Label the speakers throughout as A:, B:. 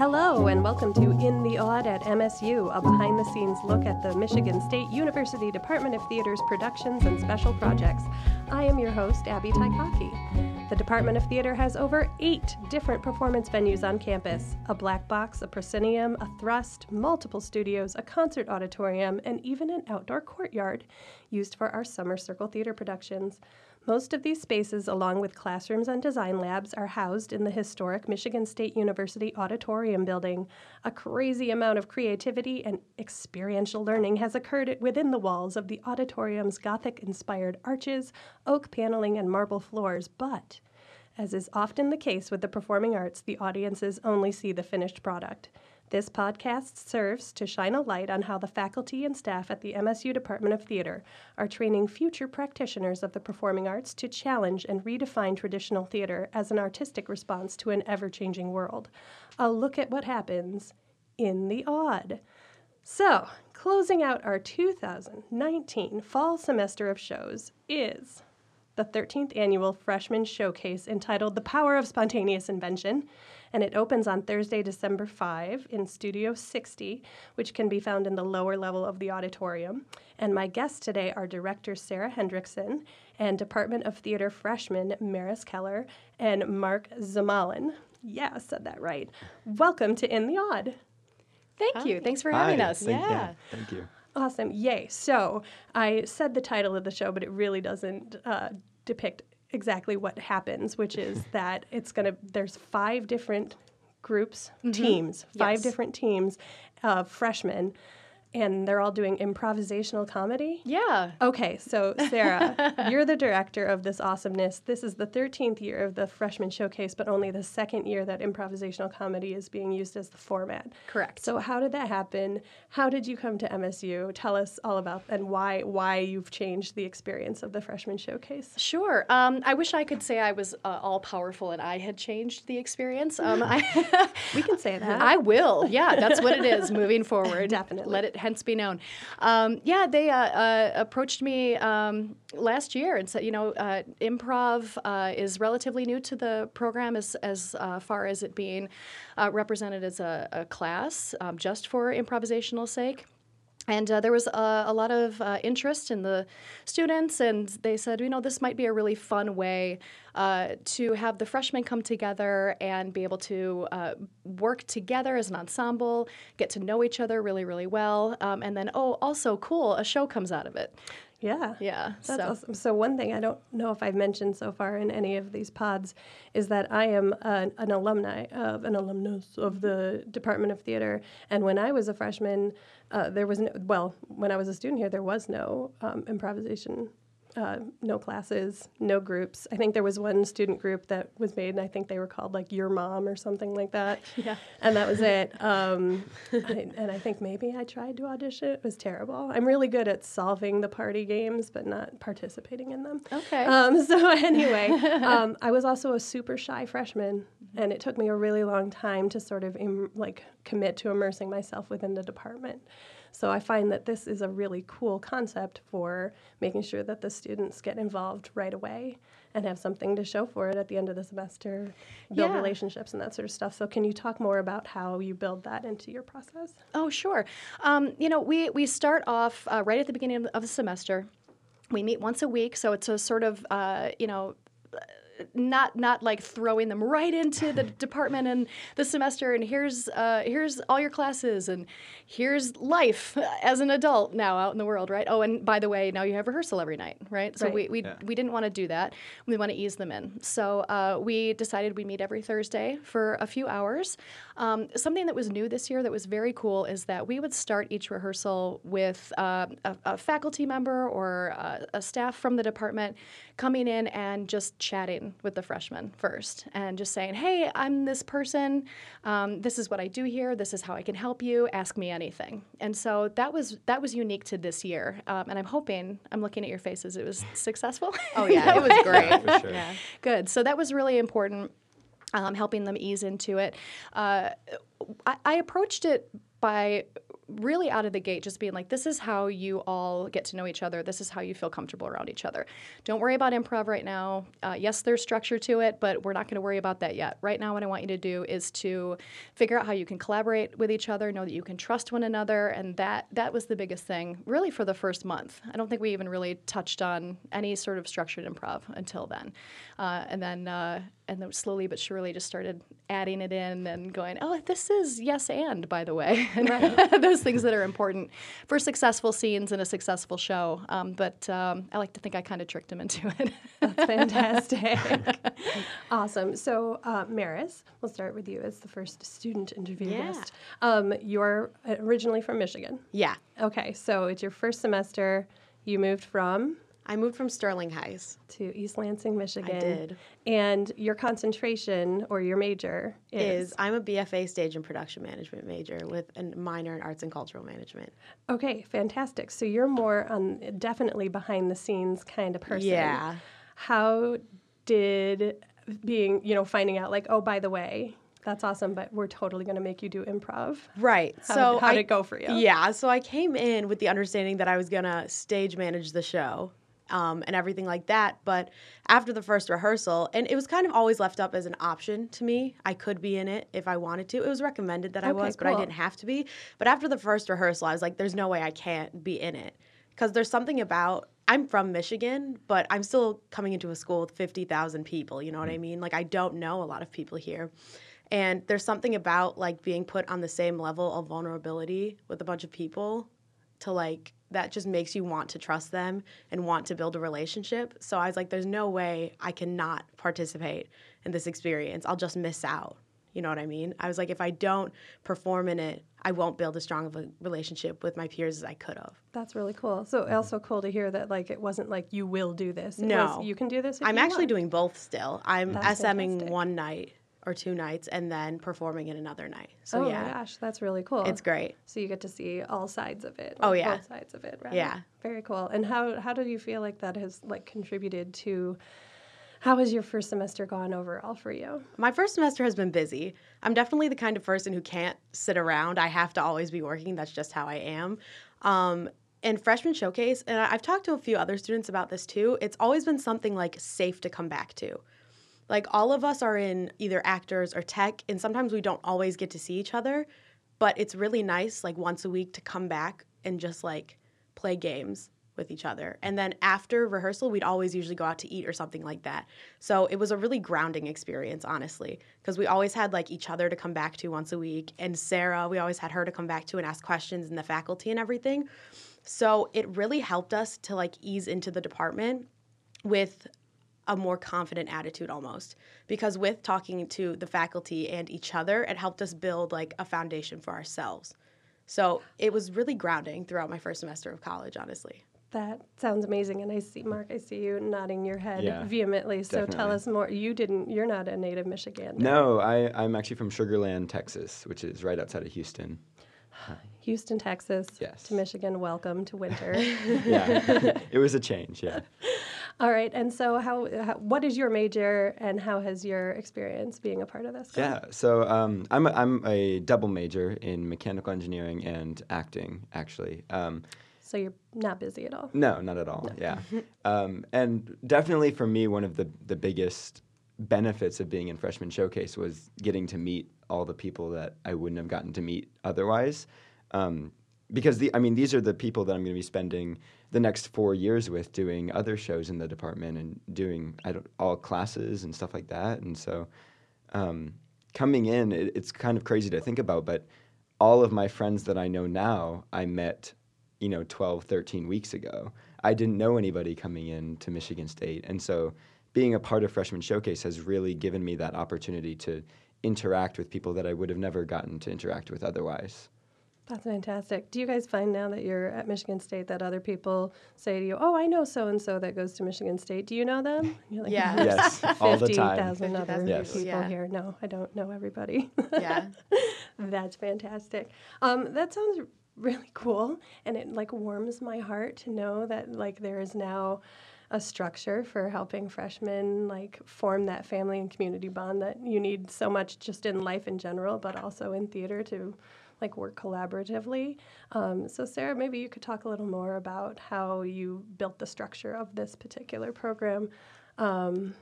A: Hello, and welcome to In the Aud at MSU, a behind the scenes look at the Michigan State University Department of Theater's productions and special projects. I am your host, Abby Taikaki. The Department of Theater has over eight different performance venues on campus a black box, a proscenium, a thrust, multiple studios, a concert auditorium, and even an outdoor courtyard used for our summer circle theater productions. Most of these spaces, along with classrooms and design labs, are housed in the historic Michigan State University Auditorium building. A crazy amount of creativity and experiential learning has occurred within the walls of the auditorium's Gothic inspired arches, oak paneling, and marble floors, but as is often the case with the performing arts, the audiences only see the finished product. This podcast serves to shine a light on how the faculty and staff at the MSU Department of Theater are training future practitioners of the performing arts to challenge and redefine traditional theater as an artistic response to an ever changing world. A look at what happens in the Aud. So, closing out our 2019 fall semester of shows is the 13th annual Freshman Showcase entitled The Power of Spontaneous Invention and it opens on Thursday, December 5 in Studio 60, which can be found in the lower level of the auditorium. And my guests today are director Sarah Hendrickson and Department of Theater freshman Maris Keller and Mark Zamalin. Yeah, said that right. Welcome to In the Aud.
B: Thank Hi. you. Thanks for having
C: Hi.
B: us.
C: Thank, yeah. yeah. Thank you.
A: Awesome. Yay. So I said the title of the show, but it really doesn't uh, depict exactly what happens, which is that it's going to, there's five different groups, mm-hmm. teams, five yes. different teams of freshmen and they're all doing improvisational comedy?
B: Yeah.
A: Okay, so Sarah, you're the director of this awesomeness. This is the 13th year of the Freshman Showcase, but only the second year that improvisational comedy is being used as the format.
B: Correct.
A: So how did that happen? How did you come to MSU? Tell us all about and why why you've changed the experience of the Freshman Showcase.
B: Sure. Um, I wish I could say I was uh, all powerful and I had changed the experience. Um, I
A: we can say that.
B: I will. Yeah, that's what it is moving forward.
A: Definitely.
B: Let it hence be known. Um, yeah, they uh, uh, approached me um, last year and said, you know, uh, improv uh, is relatively new to the program as, as uh, far as it being uh, represented as a, a class um, just for improvisational sake. And uh, there was uh, a lot of uh, interest in the students, and they said, you know, this might be a really fun way uh, to have the freshmen come together and be able to uh, work together as an ensemble, get to know each other really, really well, um, and then, oh, also cool, a show comes out of it.
A: Yeah.
B: Yeah.
A: That's so. awesome. So, one thing I don't know if I've mentioned so far in any of these pods is that I am an, an alumni of an alumnus of the Department of Theater. And when I was a freshman, uh, there was no, well, when I was a student here, there was no um, improvisation uh, no classes, no groups. I think there was one student group that was made, and I think they were called like Your Mom or something like that.
B: Yeah.
A: And that was it. Um, I, and I think maybe I tried to audition. It was terrible. I'm really good at solving the party games, but not participating in them.
B: Okay.
A: Um, so anyway, um, I was also a super shy freshman, and it took me a really long time to sort of Im- like commit to immersing myself within the department. So I find that this is a really cool concept for making sure that the students get involved right away and have something to show for it at the end of the semester, build
B: yeah.
A: relationships and that sort of stuff. So can you talk more about how you build that into your process?
B: Oh, sure. Um, you know, we, we start off uh, right at the beginning of the semester. We meet once a week, so it's a sort of, uh, you know, not not like throwing them right into the department and the semester and here's uh, here's all your classes and here's life as an adult now out in the world right? Oh and by the way now you have rehearsal every night right? So
A: right.
B: we we,
C: yeah.
B: we didn't want to do that. We want to ease them in. So uh, we decided we meet every Thursday for a few hours um, something that was new this year that was very cool is that we would start each rehearsal with uh, a, a, faculty member or uh, a staff from the department coming in and just chatting with the freshmen first and just saying, hey, I'm this person. Um, this is what I do here. This is how I can help you. Ask me anything. And so that was that was unique to this year. Um, and I'm hoping, I'm looking at your faces, it was successful.
D: Oh, yeah, it was great.
C: Yeah, sure.
D: yeah.
B: Good. So that was really important. Um, helping them ease into it. Uh, I, I approached it by really out of the gate, just being like, this is how you all get to know each other. This is how you feel comfortable around each other. Don't worry about improv right now. Uh, yes, there's structure to it, but we're not going to worry about that yet. Right now, what I want you to do is to figure out how you can collaborate with each other, know that you can trust one another, and that that was the biggest thing, really, for the first month. I don't think we even really touched on any sort of structured improv until then, uh, and then uh, and then slowly but surely just started adding it in and going, oh, this is yes and by the way, and those things that are important for successful scenes in a successful show. Um, but um, I like to think I kind of tricked him into it.
A: That's fantastic. awesome. So, uh, Maris, we'll start with you as the first student interview
C: Yeah.
A: guest. Um, you're originally from Michigan.
C: Yeah.
A: Okay, so it's your first semester. You moved from
C: I moved from Sterling Heights.
A: to East Lansing, Michigan.
C: I did.
A: And your concentration or your major is,
C: Is I'm a BFA stage and production management major with a minor in arts and cultural management.
A: okay, fantastic. So you're more on definitely behind the scenes kind of person.
C: Yeah.
A: How did being, you know, finding out like, oh, by the way, that's awesome, but we're totally going to make you do improv.
C: Right.
A: How
C: so
A: how
C: did
A: it go for you?
C: Yeah. So I came in with the understanding that I was gonna stage manage the show. Um, and everything like that. But after the first rehearsal, and it was kind of always left up as an option to me. I could be in it if I wanted to. It was recommended that I
A: Okay,
C: was, but I didn't have to be. But after the first rehearsal, I was like, there's no way I can't be in it. Because there's something about, I'm from Michigan, but I'm still coming into a school with 50,000 people. You know what I mean? Like, I don't know a lot of people here. And there's something about like being put on the same level of vulnerability with a bunch of people to like that just makes you want to trust them and want to build a relationship. So I was like, there's no way I cannot participate in this experience. I'll just miss out. You know what I mean? I was like, if I don't perform in it, I won't build as strong of a relationship with my peers as I could have.
A: That's really cool. So mm-hmm. also cool to hear that like it wasn't like you will do this. It
C: No.
A: was, you can do this. If
C: I'm actually
A: want.
C: doing both still. I'm
A: That's
C: SMing
A: fantastic.
C: one night or two nights and then performing in another night. So
A: oh
C: yeah,
A: my gosh, that's really cool.
C: it's great.
A: So you get to see all sides of it.
C: Oh, yeah.
A: both sides of it. Right?
C: Yeah.
A: very cool. And how how do you feel like that has like contributed to? How has your first semester gone overall for you?
C: My first semester has been busy. I'm definitely the kind of person who can't sit around. I have to always be working. That's just how I am. Um, and freshman showcase, and I've talked to a few other students about this too. It's always been something like safe to come back to. Like all of us are in either actors or tech, and sometimes we don't always get to see each other. But it's really nice, like once a week, to come back and just like play games with each other. And then after rehearsal, we'd always usually go out to eat or something like that. So it was a really grounding experience, honestly, because we always had like each other to come back to once a week. And Sarah, we always had her to come back to and ask questions and the faculty and everything. So it really helped us to like ease into the department with a more confident attitude almost because with talking to the faculty and each other it helped us build like a foundation for ourselves so it was really grounding throughout my first semester of college honestly
A: That sounds amazing. And I see Mark. I see you nodding your head
D: Yeah,
A: vehemently. So tell us more. You didn't. You're not a native michigan
D: No, I, I'm actually from Sugar Land, Texas, which is right outside of Houston.
A: Houston, Texas.
D: Yes.
A: To Michigan. Welcome to winter.
D: Yeah, it was a change. Yeah.
A: All right. And so, how, how? What is your major, and how has your experience being a part of this? gone?
D: Yeah. So um, I'm a, I'm a double major in mechanical engineering and acting, actually. Um,
A: So you're not busy at all.
D: No, not at all. Yeah, um, and definitely for me, one of the the biggest benefits of being in freshman showcase was getting to meet all the people that I wouldn't have gotten to meet otherwise. Um, because the, I mean, these are the people that I'm going to be spending the next four years with, doing other shows in the department and doing I don't, all classes and stuff like that. And so, um, coming in, it, it's kind of crazy to think about, but all of my friends that I know now, I met, you know, 12, 13 weeks ago. I didn't know anybody coming in to Michigan State. And so being a part of Freshman Showcase has really given me that opportunity to interact with people that I would have never gotten to interact with otherwise.
A: That's fantastic. Do you guys find now that you're at Michigan State that other people say to you, "Oh, I know so and so that goes to Michigan State. Do you know them?" And you're like,
C: Yeah.
D: Yes, all the
A: Fifty
D: time.
A: thousand other
C: 50,000
D: Yes.
A: people
C: Yeah.
A: here. No, I don't know everybody.
C: yeah
A: That's fantastic. Um, that sounds really cool, and it like warms my heart to know that like there is now a structure for helping freshmen like form that family and community bond that you need so much just in life in general, but also in theater to like work collaboratively. Um, so Sarah, maybe you could talk a little more about how you built the structure of this particular program. Um,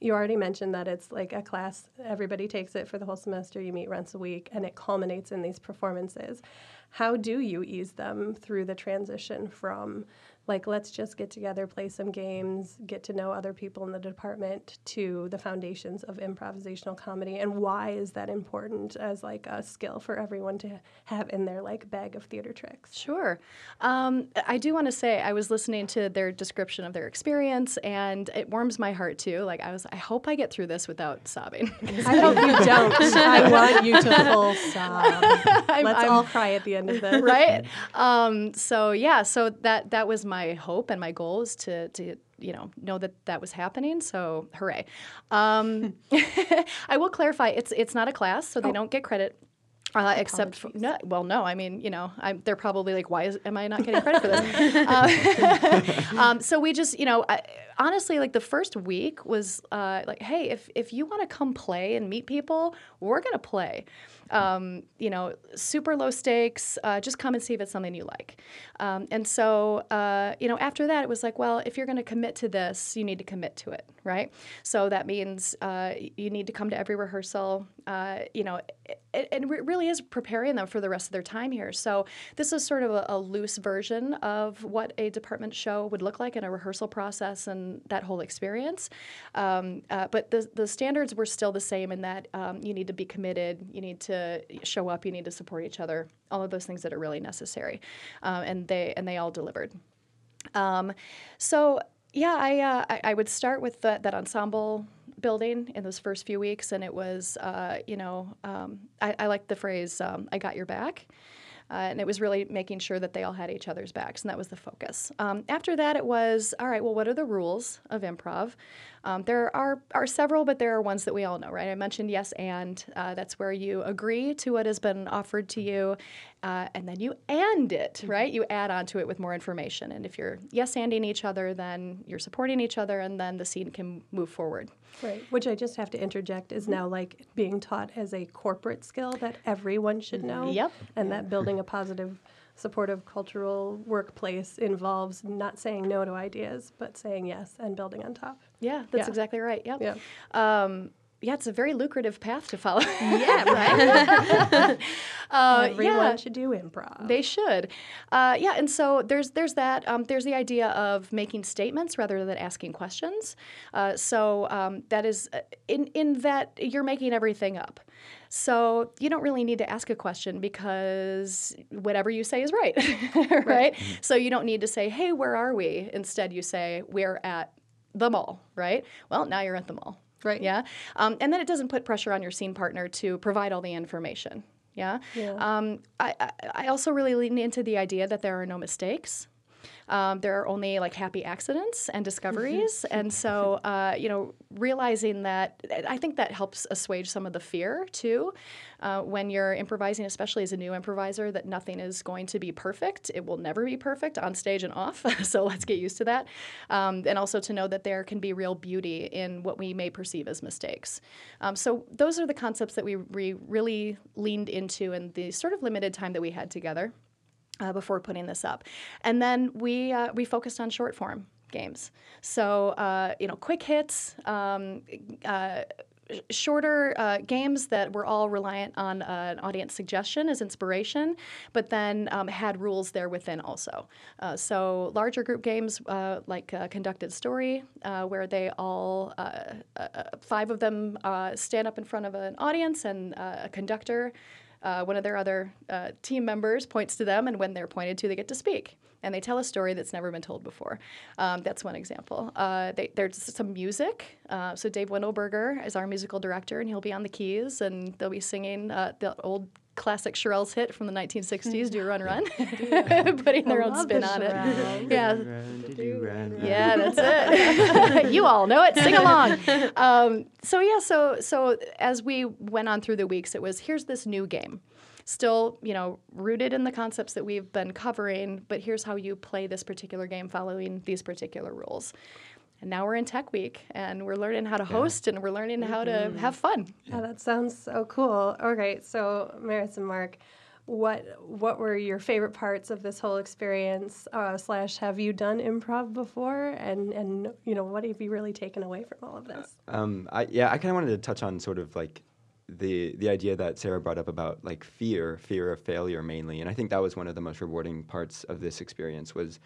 A: you already mentioned that it's like a class, everybody takes it for the whole semester, you meet once a week, and it culminates in these performances. How do you ease them through the transition from like let's just get together play some games get to know other people in the department to the foundations of improvisational comedy and why is that important as like a skill for everyone to have in their like bag of theater tricks
B: Sure. Um, I do want to say I was listening to their description of their experience, and it warms my heart too. Like I was, I hope I get through this without sobbing.
A: i hope you don't i want you to full sob
B: I'm-
A: let's
B: I'm-
A: all cry at the end of this
B: right? Um, so yeah, so that that was my hope and my goal is to to you know know that that was happening. So hooray! Um, I will clarify it's it's not a class, so they don't get credit. Uh, except for, no, well, no. I mean, you know, I'm, they're probably like, "Why is, am I not getting credit for this?" uh, um, so we just, you know, I, honestly, like the first week was uh, like, "Hey, if if you want to come play and meet people, we're gonna play." Um, you know, super low stakes. Uh, just come and see if it's something you like. Um, and so, uh, you know, after that, it was like, well, if you're going to commit to this, you need to commit to it, right? So that means uh, you need to come to every rehearsal. Uh, you know, it, it really is preparing them for the rest of their time here. So this is sort of a, a loose version of what a department show would look like in a rehearsal process and that whole experience. Um, uh, but the the standards were still the same in that um, you need to be committed, you need to show up, you need to support each other, all of those things that are really necessary, um, and they and they all delivered. Um, so yeah, I, uh, I I would start with the, that ensemble building in those first few weeks, and it was uh, you know um, I, I like the phrase um, "I got your back." Uh, and it was really making sure that they all had each other's backs, and that was the focus. Um, after that, it was all right. Well, what are the rules of improv? Um, there are are several, but there are ones that we all know, right? I mentioned yes and. Uh, that's where you agree to what has been offered to you, uh, and then you and it, right? You add on to it with more information. And if you're yes anding each other, then you're supporting each other, and then the scene can move forward.
A: Right, which I just have to interject is now like being taught as a corporate skill that everyone should know.
B: Yep.
A: And that building a positive, supportive cultural workplace involves not saying no to ideas, but saying yes and building on top.
B: Yeah, that's
A: Yeah.
B: exactly right. Yep.
A: Yeah.
B: Um, yeah, it's a very lucrative path to follow.
A: Yeah, right.
B: Uh,
A: Everyone
B: yeah.
A: should do improv.
B: They should, uh, yeah. And so there's there's that. Um, there's the idea of making statements rather than asking questions. Uh, so um, that is uh, in in that you're making everything up. So you don't really need to ask a question because whatever you say is right, right? So you don't need to say, "Hey, where are we?" Instead, you say, "We're at the mall," right? Well, now you're at the mall.
A: Right.
B: Yeah. Um, and then it doesn't put pressure on your scene partner to provide all the information. Yeah.
A: Yeah.
B: Um, I, I, I also really lean into the idea that there are no mistakes. Um, there are only like happy accidents and discoveries, and so uh, you know, realizing that I think that helps assuage some of the fear too. Uh, when you're improvising, especially as a new improviser, that nothing is going to be perfect. It will never be perfect on stage and off. so let's get used to that, um, and also to know that there can be real beauty in what we may perceive as mistakes. Um, so those are the concepts that we re- really leaned into in the sort of limited time that we had together uh, before putting this up. And then we uh, we focused on short form games. So uh, you know, quick hits. Um, uh, Shorter uh, games that were all reliant on uh, an audience suggestion as inspiration, but then um, had rules there within also. Uh, so larger group games uh, like uh, conducted story, where they all five of them stand up in front of an audience and a conductor uh, one of their other uh, team members points to them, and when they're pointed to, they get to speak. And they tell a story that's never been told before. Um, that's one example. Uh, they, there's some music. Uh, so Dave Windelberger is our musical director, and he'll be on the keys, and they'll be singing uh, the old classic Shirelles hit from the 1960s, "Do Run Run," putting their
A: I
B: own spin
A: the
B: on it. Yeah,
D: Run, run, run?
B: yeah, that's it. you all know it. Sing along. Um, so yeah, so so as we went on through the weeks, it was here's this new game, still you know rooted in the concepts that we've been covering, but here's how you play this particular game following these particular rules. And now we're in Tech Week, and we're learning how to host, and we're learning how to have fun.
A: Yeah, that sounds so cool. Okay, so Maris and Mark, what what were your favorite parts of this whole experience? Uh, slash, have you done improv before? And and you know, what have you really taken away from all of this?
D: Um, I, yeah, I kind of wanted to touch on sort of like the the idea that Sarah brought up about like fear, fear of failure mainly, and I think that was one of the most rewarding parts of this experience was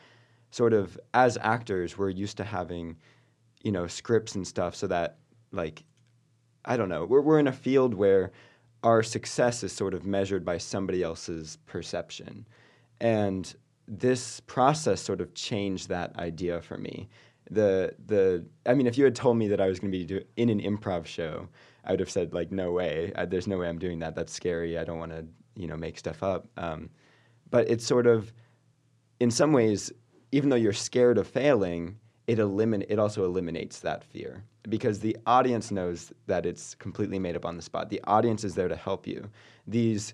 D: sort of as actors we're used to having, you know, scripts and stuff so that like I don't know, we're we're in a field where our success is sort of measured by somebody else's perception. And this process sort of changed that idea for me. The the I mean, if you had told me that I was going to be do, in an improv show, I would have said like, no way. I, there's no way I'm doing that. That's scary. I don't want to you know make stuff up. Um, but it's sort of, in some ways, even though you're scared of failing, it elimin- it also eliminates that fear because the audience knows that it's completely made up on the spot. The audience is there to help you. These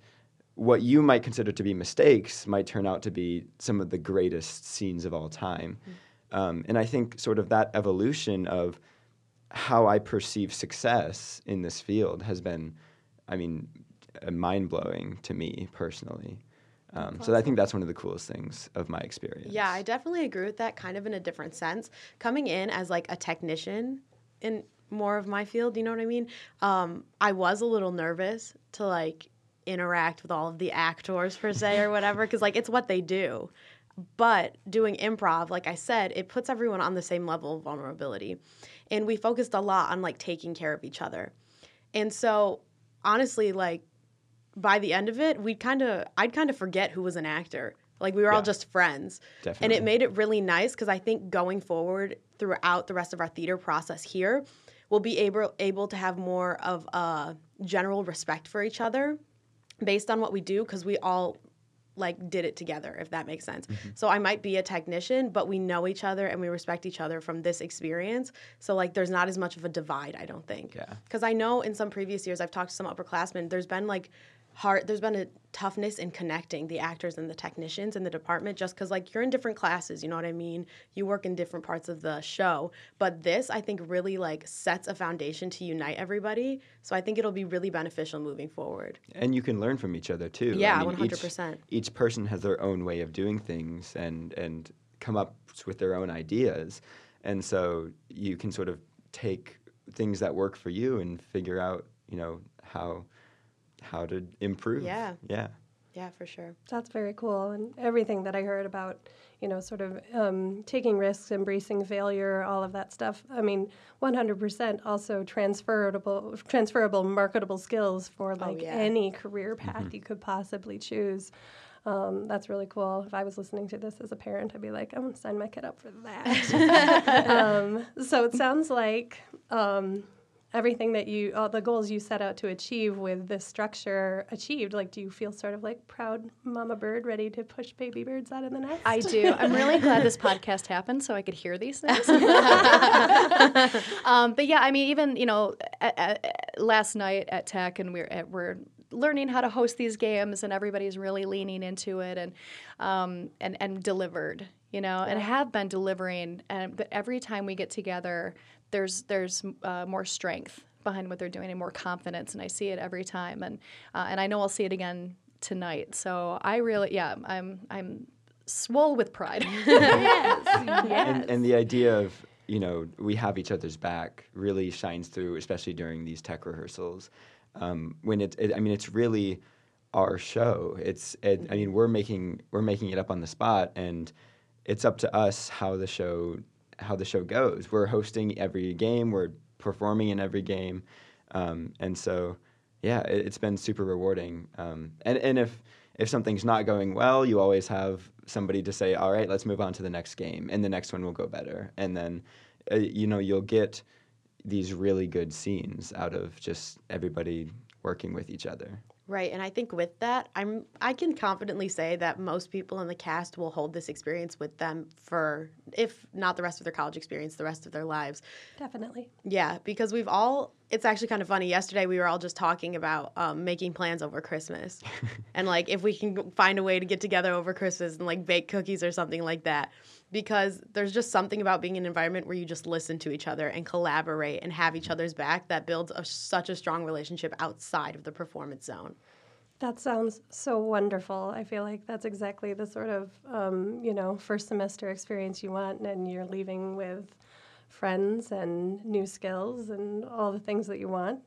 D: what you might consider to be mistakes might turn out to be some of the greatest scenes of all time. Mm-hmm. Um, and I think sort of that evolution of how I perceive success in this field has been, I mean, mind blowing to me personally. Um, awesome. So I think that's one of the coolest things of my experience.
C: Yeah, I definitely agree with that, kind of in a different sense. Coming in as like a technician in more of my field, you know what I mean? Um, I was a little nervous to like interact with all of the actors per se or whatever, because like it's what they do. But doing improv, like I said, it puts everyone on the same level of vulnerability. And we focused a lot on like taking care of each other. And so honestly, like by the end of it, we kind of I'd kind of forget who was an actor. Like we were yeah. all just friends. Definitely. And it made it really nice because I think going forward throughout the rest of our theater process here, we'll be able able to have more of a general respect for each other based on what we do because we all like did it together if that makes sense mm-hmm. so i might be a technician but we know each other and we respect each other from this experience so like there's not as much of a divide i don't think
D: yeah
C: because i know in some previous years i've talked to some upperclassmen there's been like hard there's been a toughness in connecting the actors and the technicians in the department just because like you're in different classes you know what i mean? You work in different parts of the show. But this i think really like sets a foundation to unite everybody. So i think it'll be really beneficial moving forward.
D: And you can learn from each other too.
C: Yeah I mean, 100%
D: each, each person has their own way of doing things and and come up with their own ideas. And so you can sort of take things that work for you and figure out you know how how to improve.
C: Yeah.
D: Yeah.
C: Yeah, for sure.
A: That's very cool. And everything that I heard about, you know, sort of um, taking risks, embracing failure, all of that stuff. I mean, 100% also transferable, transferable, marketable skills for oh, like oh, yeah. any career path mm-hmm. you could possibly choose. Um, that's really cool. If I was listening to this as a parent, I'd be like, I'm going to sign my kid up for that. um, so it sounds like um, everything that you all the goals you set out to achieve with this structure achieved like do you feel sort of like proud mama bird ready to push baby birds out of the nest?
B: I do. I'm really glad this podcast happened so i could hear these things. Um, but yeah i mean even you know at, at, last night at tech and we're at, we're learning how to host these games and everybody's really leaning into it and um, and and delivered you know and have been delivering and but every time we get together there's there's uh, more strength behind what they're doing and more confidence, and I see it every time, and uh, and I know I'll see it again tonight. So I really, yeah, I'm I'm swole with pride.
A: yes, yes.
D: And, and the idea of you know we have each other's back really shines through, especially during these tech rehearsals. Um, when it, it, I mean, it's really our show. It's, it, I mean, we're making we're making it up on the spot, and it's up to us how the show how the show goes. We're hosting every game, we're performing in every game, um, and so yeah, it, has been super rewarding. Um, and and if if something's not going well, you always have somebody to say, all right, let's move on to the next game, and the next one will go better, and then uh, you know you'll get these really good scenes out of just everybody working with each other.
C: Right, and I think with that, I'm I can confidently say that most people in the cast will hold this experience with them for if not the rest of their college experience, the rest of their lives.
A: Definitely.
C: Yeah, because we've all it's actually kind of funny. Yesterday we were all just talking about um, making plans over Christmas. and like if we can find a way to get together over Christmas and like bake cookies or something like that because there's just something about being in an environment where you just listen to each other and collaborate and have each other's back that builds a, such a strong relationship outside of the performance zone.
A: That sounds so wonderful. I feel like that's exactly the sort of um, you know first semester experience you want, and you're leaving with friends and new skills and all the things that you want.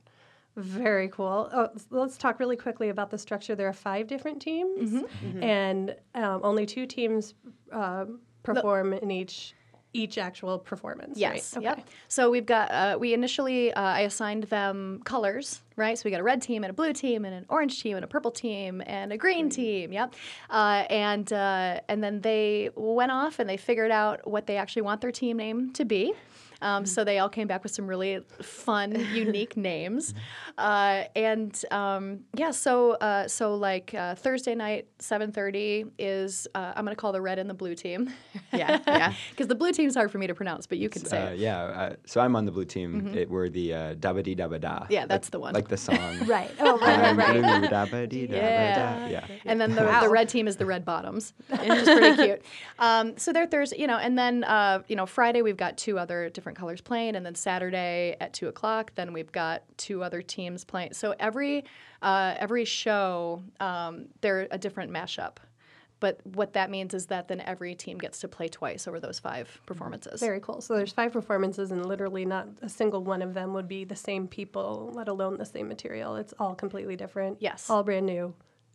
A: Very cool. Oh, let's talk really quickly about the structure. There are five different teams, and um, only two teams uh, perform in each each actual performance.
B: Yes.
A: Right?
B: Yep. So we've got uh, we initially uh, I assigned them colors, right? So we got a red team and a blue team and an orange team and a purple team and a green team. Yep. Uh, and uh, and then they went off and they figured out what they actually want their team name to be. Um, so they all came back with some really fun, unique names, uh, and um, yeah. So uh, so like uh, Thursday night, seven thirty is uh, I'm going to call the red and the blue team.
C: Yeah, yeah.
B: Because the blue team's hard for me to pronounce, but you can say
D: Uh,
B: it.
D: yeah, uh, so I'm on the blue team. It, we're the uh, dabba dee dabba da.
B: Mm-hmm. Yeah, that's
D: like,
B: the one.
D: Like the song.
A: Right. Oh, right, right, right.
D: Dabba dee dabba
B: Yeah.
D: da. Yeah.
B: And then the,
A: Wow.
B: the red team is the red bottoms, which is pretty cute. Um, so they're Thursday, you know, and then uh, you know Friday we've got two other different colors playing, and then Saturday at two o'clock, then we've got two other teams playing. So every uh, every show um, they're a different mashup. But what that means is that then every team gets to play twice over those five performances.
A: Very cool. So there's five performances, and literally not a single one of them would be the same people, let alone the same material. It's all completely different.
B: Yes.
A: All brand new.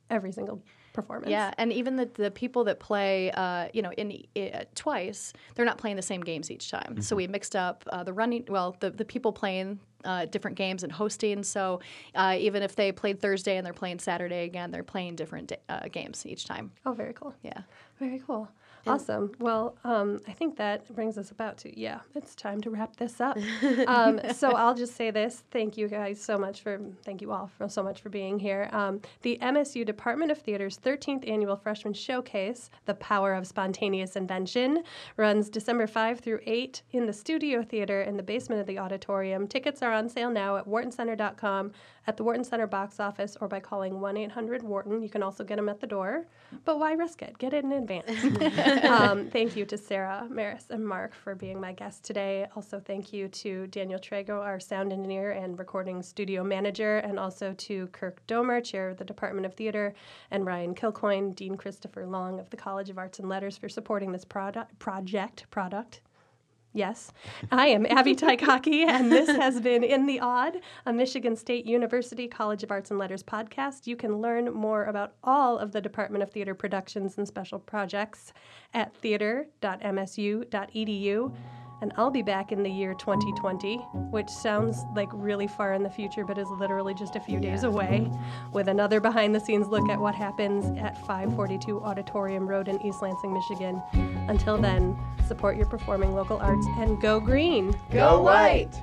A: Every single performance.
B: Yeah, and even the, the people that play, uh, you know, in uh, twice, they're not playing the same games each time. So we mixed up uh, the running, well, the, the people playing uh, different games and hosting. So uh, even if they played Thursday and they're playing Saturday again, they're playing different uh, games each time.
A: Oh, very cool.
B: Yeah.
A: Very cool. Awesome. Well, um, I think that brings us about to, yeah, it's time to wrap this up. um, so I'll just say this. Thank you guys so much for, thank you all for, so much for being here. Um, the MSU Department of Theater's 13th Annual Freshman Showcase, The Power of Spontaneous Invention, runs December 5 through 8 in the Studio Theater in the basement of the auditorium. Tickets are on sale now at whartoncenter.com, at the Wharton Center box office, or by calling 1 800 Wharton. You can also get them at the door. But why risk it? Get it in advance. um, thank you to Sarah, Maris, and Mark for being my guests today. Also, thank you to Daniel Trago, our sound engineer and recording studio manager, and also to Kirk Domer, chair of the Department of Theater, and Ryan Kilcoyne, Dean Christopher Long of the College of Arts and Letters for supporting this product, project product. Yes, I am Abby Taikaki, and this has been In the Aud, a Michigan State University College of Arts and Letters podcast. You can learn more about all of the Department of Theater productions and special projects at theater.msu.edu. And I'll be back in the year 2020, which sounds like really far in the future, but is literally just a few days away, with another behind the scenes look at what happens at 542 Auditorium Road in East Lansing, Michigan. Until then, support your performing local arts and go green!
B: Go white!